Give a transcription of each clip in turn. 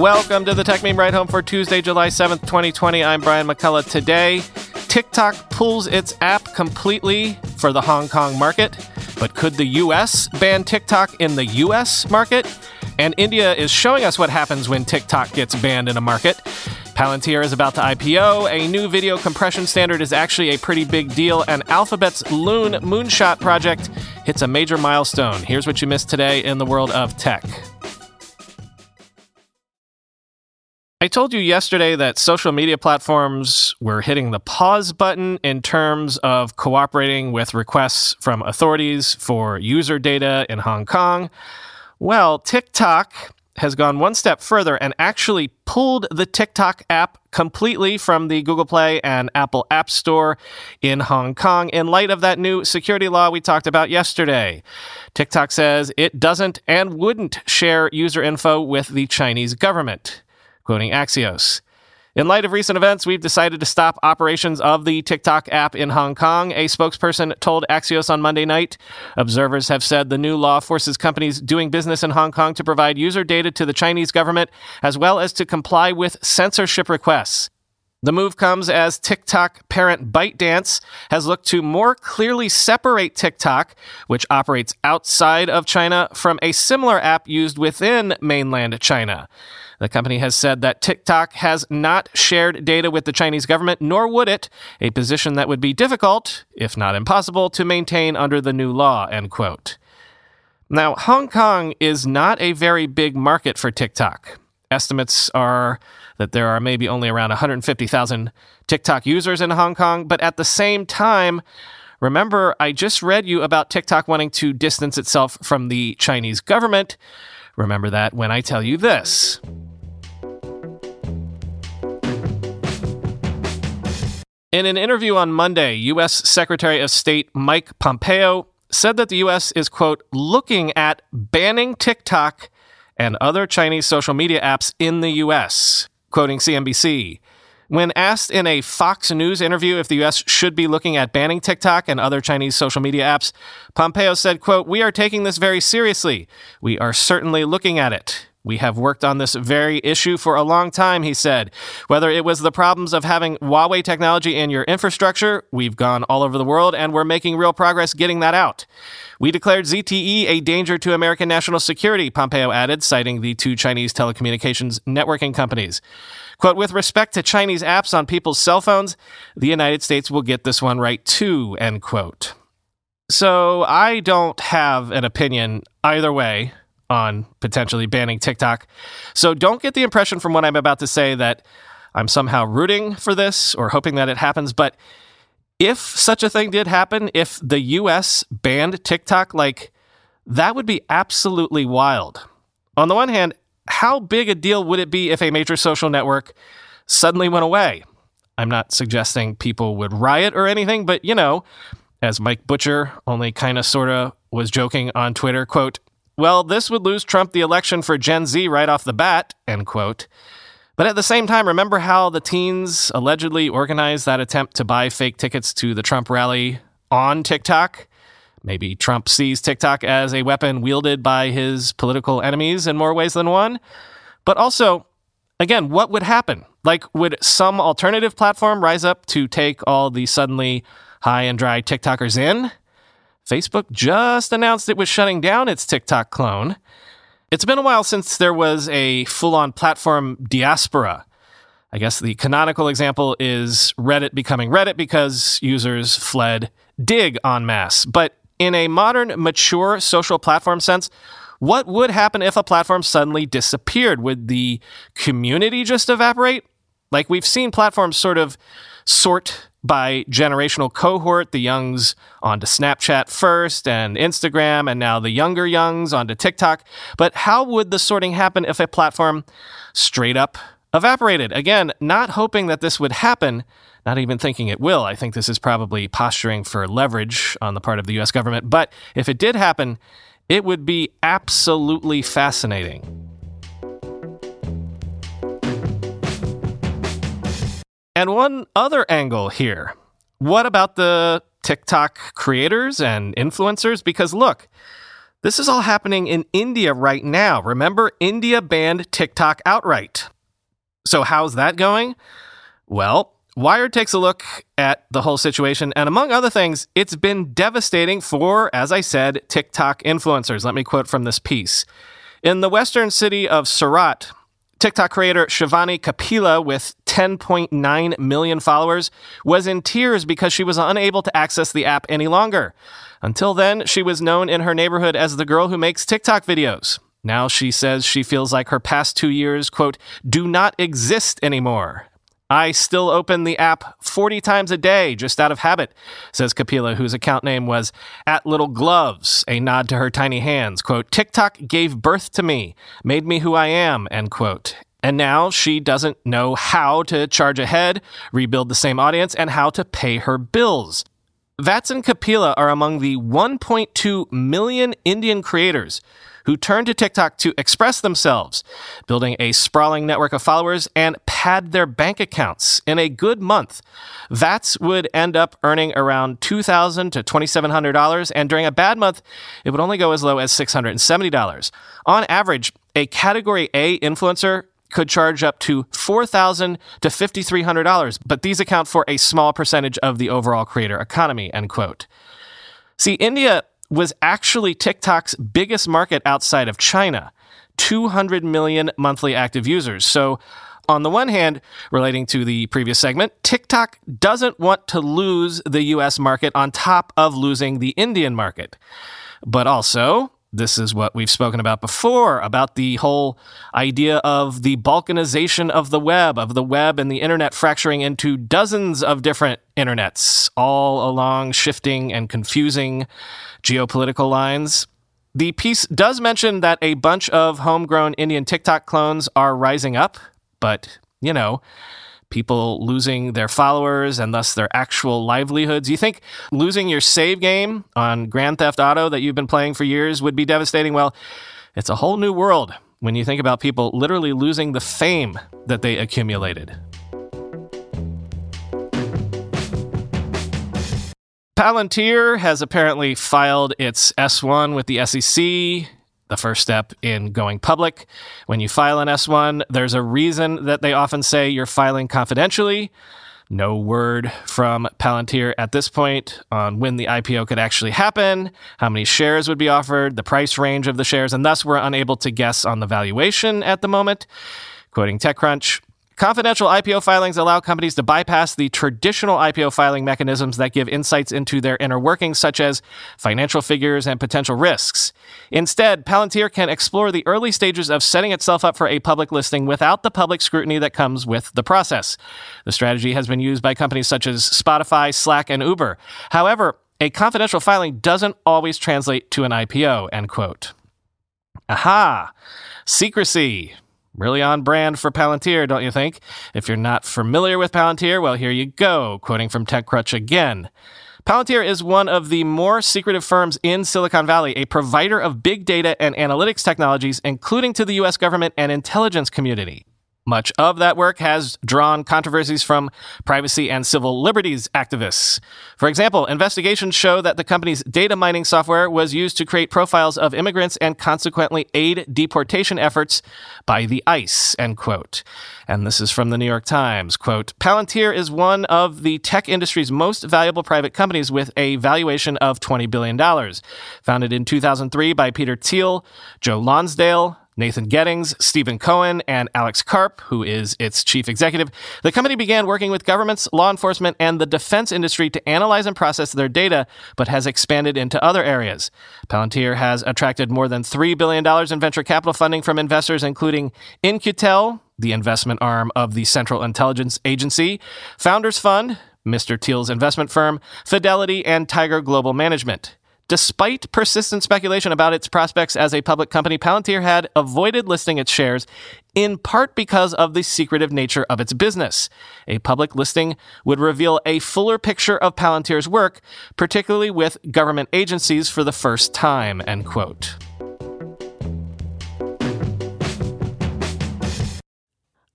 Welcome to the Techmeme Ride Home for Tuesday, July 7th, 2020. I'm Brian McCullough. Today, TikTok pulls its app completely for the Hong Kong market. But could the US ban TikTok in the US market? And India is showing us what happens when TikTok gets banned in a market. Palantir is about to IPO. A new video compression standard is actually a pretty big deal. And Alphabet's Loon Moonshot project hits a major milestone. Here's what you missed today in the world of tech. I told you yesterday that social media platforms were hitting the pause button in terms of cooperating with requests from authorities for user data in Hong Kong. Well, TikTok has gone one step further and actually pulled the TikTok app completely from the Google Play and Apple App Store in Hong Kong in light of that new security law we talked about yesterday. TikTok says it doesn't and wouldn't share user info with the Chinese government quoting Axios. In light of recent events, we've decided to stop operations of the TikTok app in Hong Kong, a spokesperson told Axios on Monday night. Observers have said the new law forces companies doing business in Hong Kong to provide user data to the Chinese government, as well as to comply with censorship requests. The move comes as TikTok parent ByteDance has looked to more clearly separate TikTok, which operates outside of China, from a similar app used within mainland China. The company has said that TikTok has not shared data with the Chinese government, nor would it, a position that would be difficult, if not impossible, to maintain under the new law, end quote. Now, Hong Kong is not a very big market for TikTok. Estimates are that there are maybe only around 150,000 TikTok users in Hong Kong, but at the same time, remember, I just read you about TikTok wanting to distance itself from the Chinese government. Remember that when I tell you this. In an interview on Monday, U.S. Secretary of State Mike Pompeo said that the U.S. is, quote, looking at banning TikTok and other Chinese social media apps in the U.S., quoting CNBC. When asked in a Fox News interview if the U.S. should be looking at banning TikTok and other Chinese social media apps, Pompeo said, quote, We are taking this very seriously. We are certainly looking at it. We have worked on this very issue for a long time, he said. Whether it was the problems of having Huawei technology in your infrastructure, we've gone all over the world and we're making real progress getting that out. We declared ZTE a danger to American national security, Pompeo added, citing the two Chinese telecommunications networking companies. Quote, with respect to Chinese apps on people's cell phones, the United States will get this one right too, end quote. So I don't have an opinion either way on potentially banning TikTok. So don't get the impression from what I'm about to say that I'm somehow rooting for this or hoping that it happens. But if such a thing did happen, if the US banned TikTok, like that would be absolutely wild. On the one hand, how big a deal would it be if a major social network suddenly went away? I'm not suggesting people would riot or anything, but you know, as Mike Butcher only kind of sort of was joking on Twitter, quote, well, this would lose Trump the election for Gen Z right off the bat, end quote. But at the same time, remember how the teens allegedly organized that attempt to buy fake tickets to the Trump rally on TikTok? Maybe Trump sees TikTok as a weapon wielded by his political enemies in more ways than one. But also, again, what would happen? Like, would some alternative platform rise up to take all the suddenly high and dry TikTokers in? Facebook just announced it was shutting down its TikTok clone. It's been a while since there was a full on platform diaspora. I guess the canonical example is Reddit becoming Reddit because users fled Digg en masse. But in a modern, mature social platform sense, what would happen if a platform suddenly disappeared? Would the community just evaporate? Like we've seen platforms sort of sort by generational cohort, the youngs onto Snapchat first and Instagram, and now the younger youngs onto TikTok. But how would the sorting happen if a platform straight up evaporated? Again, not hoping that this would happen, not even thinking it will. I think this is probably posturing for leverage on the part of the US government. But if it did happen, it would be absolutely fascinating. And one other angle here. What about the TikTok creators and influencers? Because look, this is all happening in India right now. Remember, India banned TikTok outright. So, how's that going? Well, Wired takes a look at the whole situation, and among other things, it's been devastating for, as I said, TikTok influencers. Let me quote from this piece. In the western city of Surat, TikTok creator Shivani Kapila, with 10.9 million followers, was in tears because she was unable to access the app any longer. Until then, she was known in her neighborhood as the girl who makes TikTok videos. Now she says she feels like her past two years, quote, do not exist anymore. I still open the app 40 times a day just out of habit, says Kapila, whose account name was at Little Gloves, a nod to her tiny hands. Quote, TikTok gave birth to me, made me who I am, end quote. And now she doesn't know how to charge ahead, rebuild the same audience, and how to pay her bills. Vats and Kapila are among the 1.2 million Indian creators who turned to TikTok to express themselves, building a sprawling network of followers and pad their bank accounts. In a good month, Vats would end up earning around $2,000 to $2,700, and during a bad month, it would only go as low as $670. On average, a category A influencer could charge up to $4,000 to $5,300, but these account for a small percentage of the overall creator economy, end quote. See, India was actually TikTok's biggest market outside of China 200 million monthly active users. So, on the one hand, relating to the previous segment, TikTok doesn't want to lose the US market on top of losing the Indian market. But also, this is what we've spoken about before about the whole idea of the balkanization of the web, of the web and the internet fracturing into dozens of different internets, all along shifting and confusing geopolitical lines. The piece does mention that a bunch of homegrown Indian TikTok clones are rising up, but, you know, people losing their followers and thus their actual livelihoods. You think losing your save game on Grand Theft Auto that you've been playing for years would be devastating? Well, it's a whole new world when you think about people literally losing the fame that they accumulated. Palantir has apparently filed its S1 with the SEC the first step in going public. When you file an S1, there's a reason that they often say you're filing confidentially. No word from Palantir at this point on when the IPO could actually happen, how many shares would be offered, the price range of the shares, and thus we're unable to guess on the valuation at the moment. Quoting TechCrunch, Confidential IPO filings allow companies to bypass the traditional IPO filing mechanisms that give insights into their inner workings, such as financial figures and potential risks. Instead, Palantir can explore the early stages of setting itself up for a public listing without the public scrutiny that comes with the process. The strategy has been used by companies such as Spotify, Slack, and Uber. However, a confidential filing doesn't always translate to an IPO, end quote. Aha! Secrecy. Really on brand for Palantir, don't you think? If you're not familiar with Palantir, well, here you go. Quoting from TechCrunch again. Palantir is one of the more secretive firms in Silicon Valley, a provider of big data and analytics technologies, including to the US government and intelligence community. Much of that work has drawn controversies from privacy and civil liberties activists. For example, investigations show that the company's data mining software was used to create profiles of immigrants and consequently aid deportation efforts by the ICE, end quote. And this is from the New York Times, quote, Palantir is one of the tech industry's most valuable private companies with a valuation of $20 billion. Founded in 2003 by Peter Thiel, Joe Lonsdale, Nathan Gettings, Stephen Cohen, and Alex Karp, who is its chief executive, the company began working with governments, law enforcement, and the defense industry to analyze and process their data, but has expanded into other areas. Palantir has attracted more than $3 billion in venture capital funding from investors, including In-Q-Tel, the investment arm of the Central Intelligence Agency, Founders Fund, Mr. Thiel's investment firm, Fidelity, and Tiger Global Management. Despite persistent speculation about its prospects as a public company, Palantir had avoided listing its shares in part because of the secretive nature of its business. A public listing would reveal a fuller picture of Palantir's work, particularly with government agencies for the first time, end quote.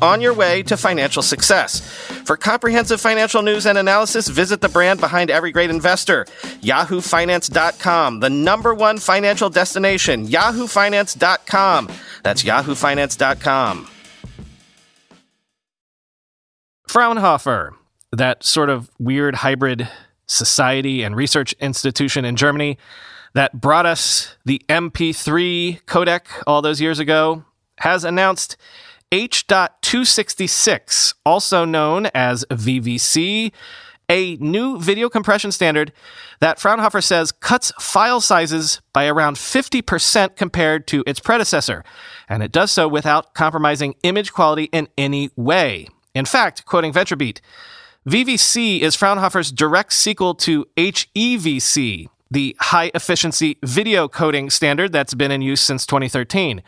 on your way to financial success. For comprehensive financial news and analysis, visit the brand behind every great investor, yahoofinance.com, the number one financial destination, yahoofinance.com. That's yahoofinance.com. Fraunhofer, that sort of weird hybrid society and research institution in Germany that brought us the MP3 codec all those years ago, has announced H.266, also known as VVC, a new video compression standard that Fraunhofer says cuts file sizes by around 50% compared to its predecessor, and it does so without compromising image quality in any way. In fact, quoting VentureBeat, VVC is Fraunhofer's direct sequel to HEVC, the high efficiency video coding standard that's been in use since 2013.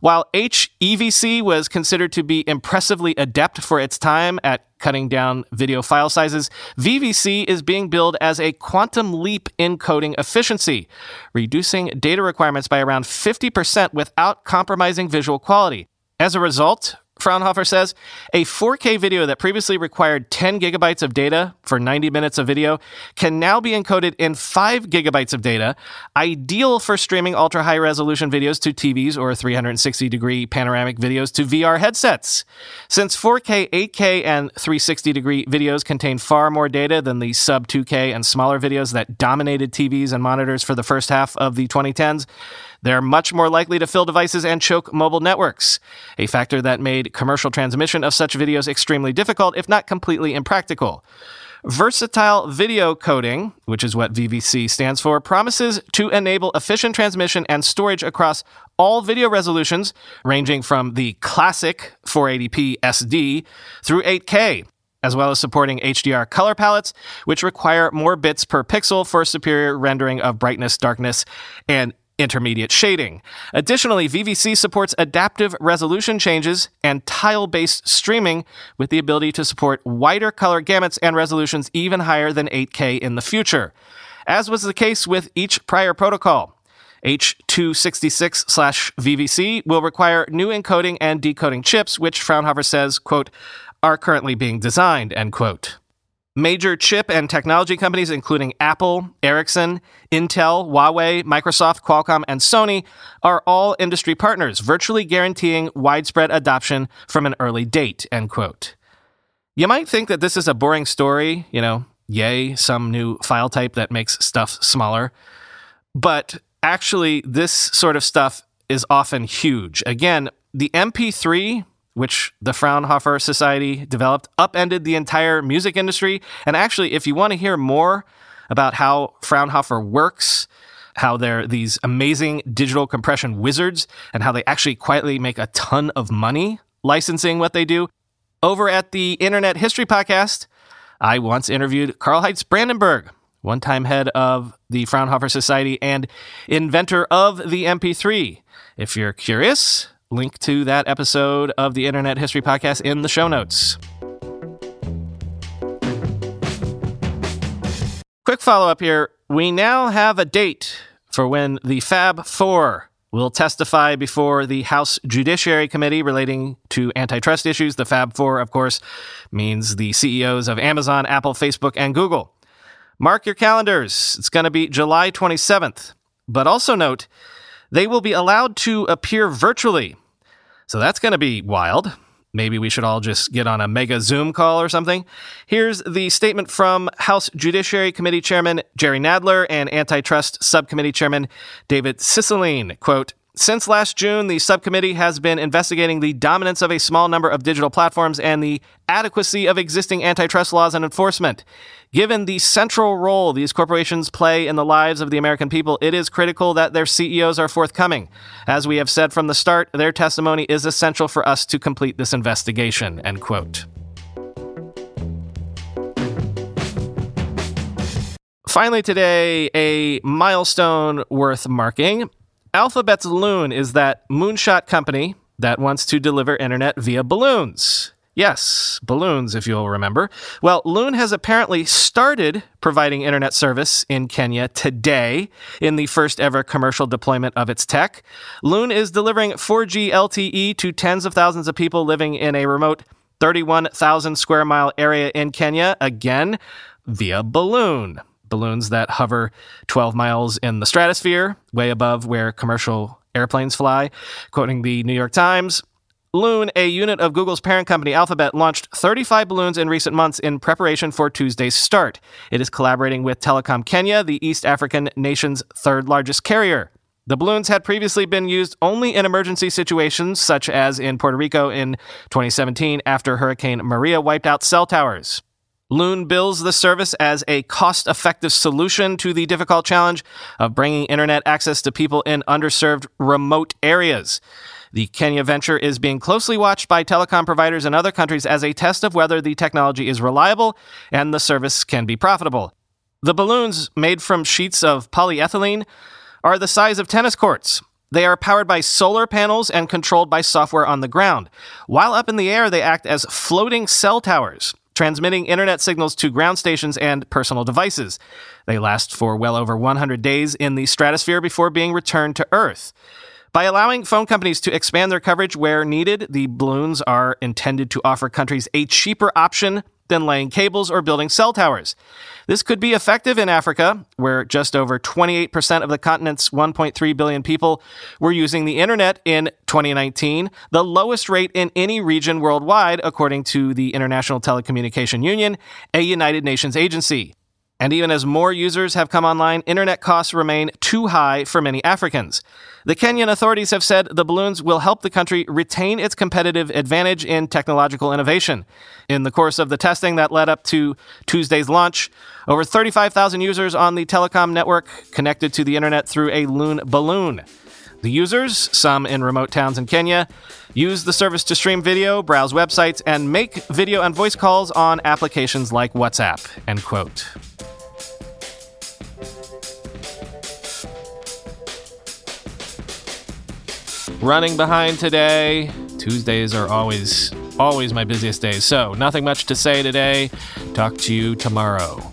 While HEVC was considered to be impressively adept for its time at cutting down video file sizes, VVC is being billed as a quantum leap in coding efficiency, reducing data requirements by around 50% without compromising visual quality. As a result, Fraunhofer says a 4K video that previously required 10 gigabytes of data for 90 minutes of video can now be encoded in 5 gigabytes of data, ideal for streaming ultra high resolution videos to TVs or 360 degree panoramic videos to VR headsets. Since 4K, 8K, and 360 degree videos contain far more data than the sub 2K and smaller videos that dominated TVs and monitors for the first half of the 2010s, they're much more likely to fill devices and choke mobile networks, a factor that made commercial transmission of such videos extremely difficult, if not completely impractical. Versatile video coding, which is what VVC stands for, promises to enable efficient transmission and storage across all video resolutions, ranging from the classic 480p SD through 8K, as well as supporting HDR color palettes, which require more bits per pixel for superior rendering of brightness, darkness, and intermediate shading. Additionally, VVC supports adaptive resolution changes and tile based streaming with the ability to support wider color gamuts and resolutions even higher than 8K in the future. As was the case with each prior protocol, H266 slash VVC will require new encoding and decoding chips, which Fraunhofer says, quote, are currently being designed, end quote. Major chip and technology companies, including Apple, Ericsson, Intel, Huawei, Microsoft, Qualcomm, and Sony, are all industry partners, virtually guaranteeing widespread adoption from an early date. End quote. You might think that this is a boring story, you know, yay, some new file type that makes stuff smaller. But actually, this sort of stuff is often huge. Again, the MP3 which the Fraunhofer Society developed, upended the entire music industry. And actually, if you want to hear more about how Fraunhofer works, how they're these amazing digital compression wizards, and how they actually quietly make a ton of money licensing what they do, over at the Internet History Podcast, I once interviewed Karlheinz Brandenburg, one time head of the Fraunhofer Society and inventor of the MP3. If you're curious, link to that episode of the Internet History Podcast in the show notes. Quick follow up here. We now have a date for when the Fab Four will testify before the House Judiciary Committee relating to antitrust issues. The Fab Four, of course, means the CEOs of Amazon, Apple, Facebook, and Google. Mark your calendars. It's going to be July 27th. But also note, they will be allowed to appear virtually so that's going to be wild. Maybe we should all just get on a mega Zoom call or something. Here's the statement from House Judiciary Committee Chairman Jerry Nadler and Antitrust Subcommittee Chairman David Cicilline. Quote, since last June, the subcommittee has been investigating the dominance of a small number of digital platforms and the adequacy of existing antitrust laws and enforcement. Given the central role these corporations play in the lives of the American people, it is critical that their CEOs are forthcoming. As we have said from the start, their testimony is essential for us to complete this investigation. End quote. Finally, today, a milestone worth marking. Alphabet's Loon is that moonshot company that wants to deliver internet via balloons. Yes, balloons, if you'll remember. Well, Loon has apparently started providing internet service in Kenya today in the first ever commercial deployment of its tech. Loon is delivering 4G LTE to tens of thousands of people living in a remote 31,000 square mile area in Kenya, again, via balloon balloons that hover 12 miles in the stratosphere, way above where commercial airplanes fly. Quoting the New York Times, Loon, a unit of Google's parent company Alphabet, launched 35 balloons in recent months in preparation for Tuesday's start. It is collaborating with Telkom Kenya, the East African nation's third largest carrier. The balloons had previously been used only in emergency situations, such as in Puerto Rico in 2017 after Hurricane Maria wiped out cell towers. Loon bills the service as a cost effective solution to the difficult challenge of bringing internet access to people in underserved remote areas. The Kenya venture is being closely watched by telecom providers in other countries as a test of whether the technology is reliable and the service can be profitable. The balloons, made from sheets of polyethylene, are the size of tennis courts. They are powered by solar panels and controlled by software on the ground. While up in the air, they act as floating cell towers transmitting internet signals to ground stations and personal devices. They last for well over 100 days in the stratosphere before being returned to Earth. By allowing phone companies to expand their coverage where needed, the balloons are intended to offer countries a cheaper option than laying cables or building cell towers. This could be effective in Africa, where just over 28% of the continent's 1.3 billion people were using the internet in 2019, the lowest rate in any region worldwide, according to the International Telecommunication Union, a United Nations agency. And even as more users have come online, internet costs remain too high for many Africans. The Kenyan authorities have said the balloons will help the country retain its competitive advantage in technological innovation. In the course of the testing that led up to Tuesday's launch, over 35,000 users on the telecom network connected to the internet through a loon balloon. The users, some in remote towns in Kenya, use the service to stream video, browse websites, and make video and voice calls on applications like WhatsApp. End quote. Running behind today. Tuesdays are always always my busiest days. So, nothing much to say today. Talk to you tomorrow.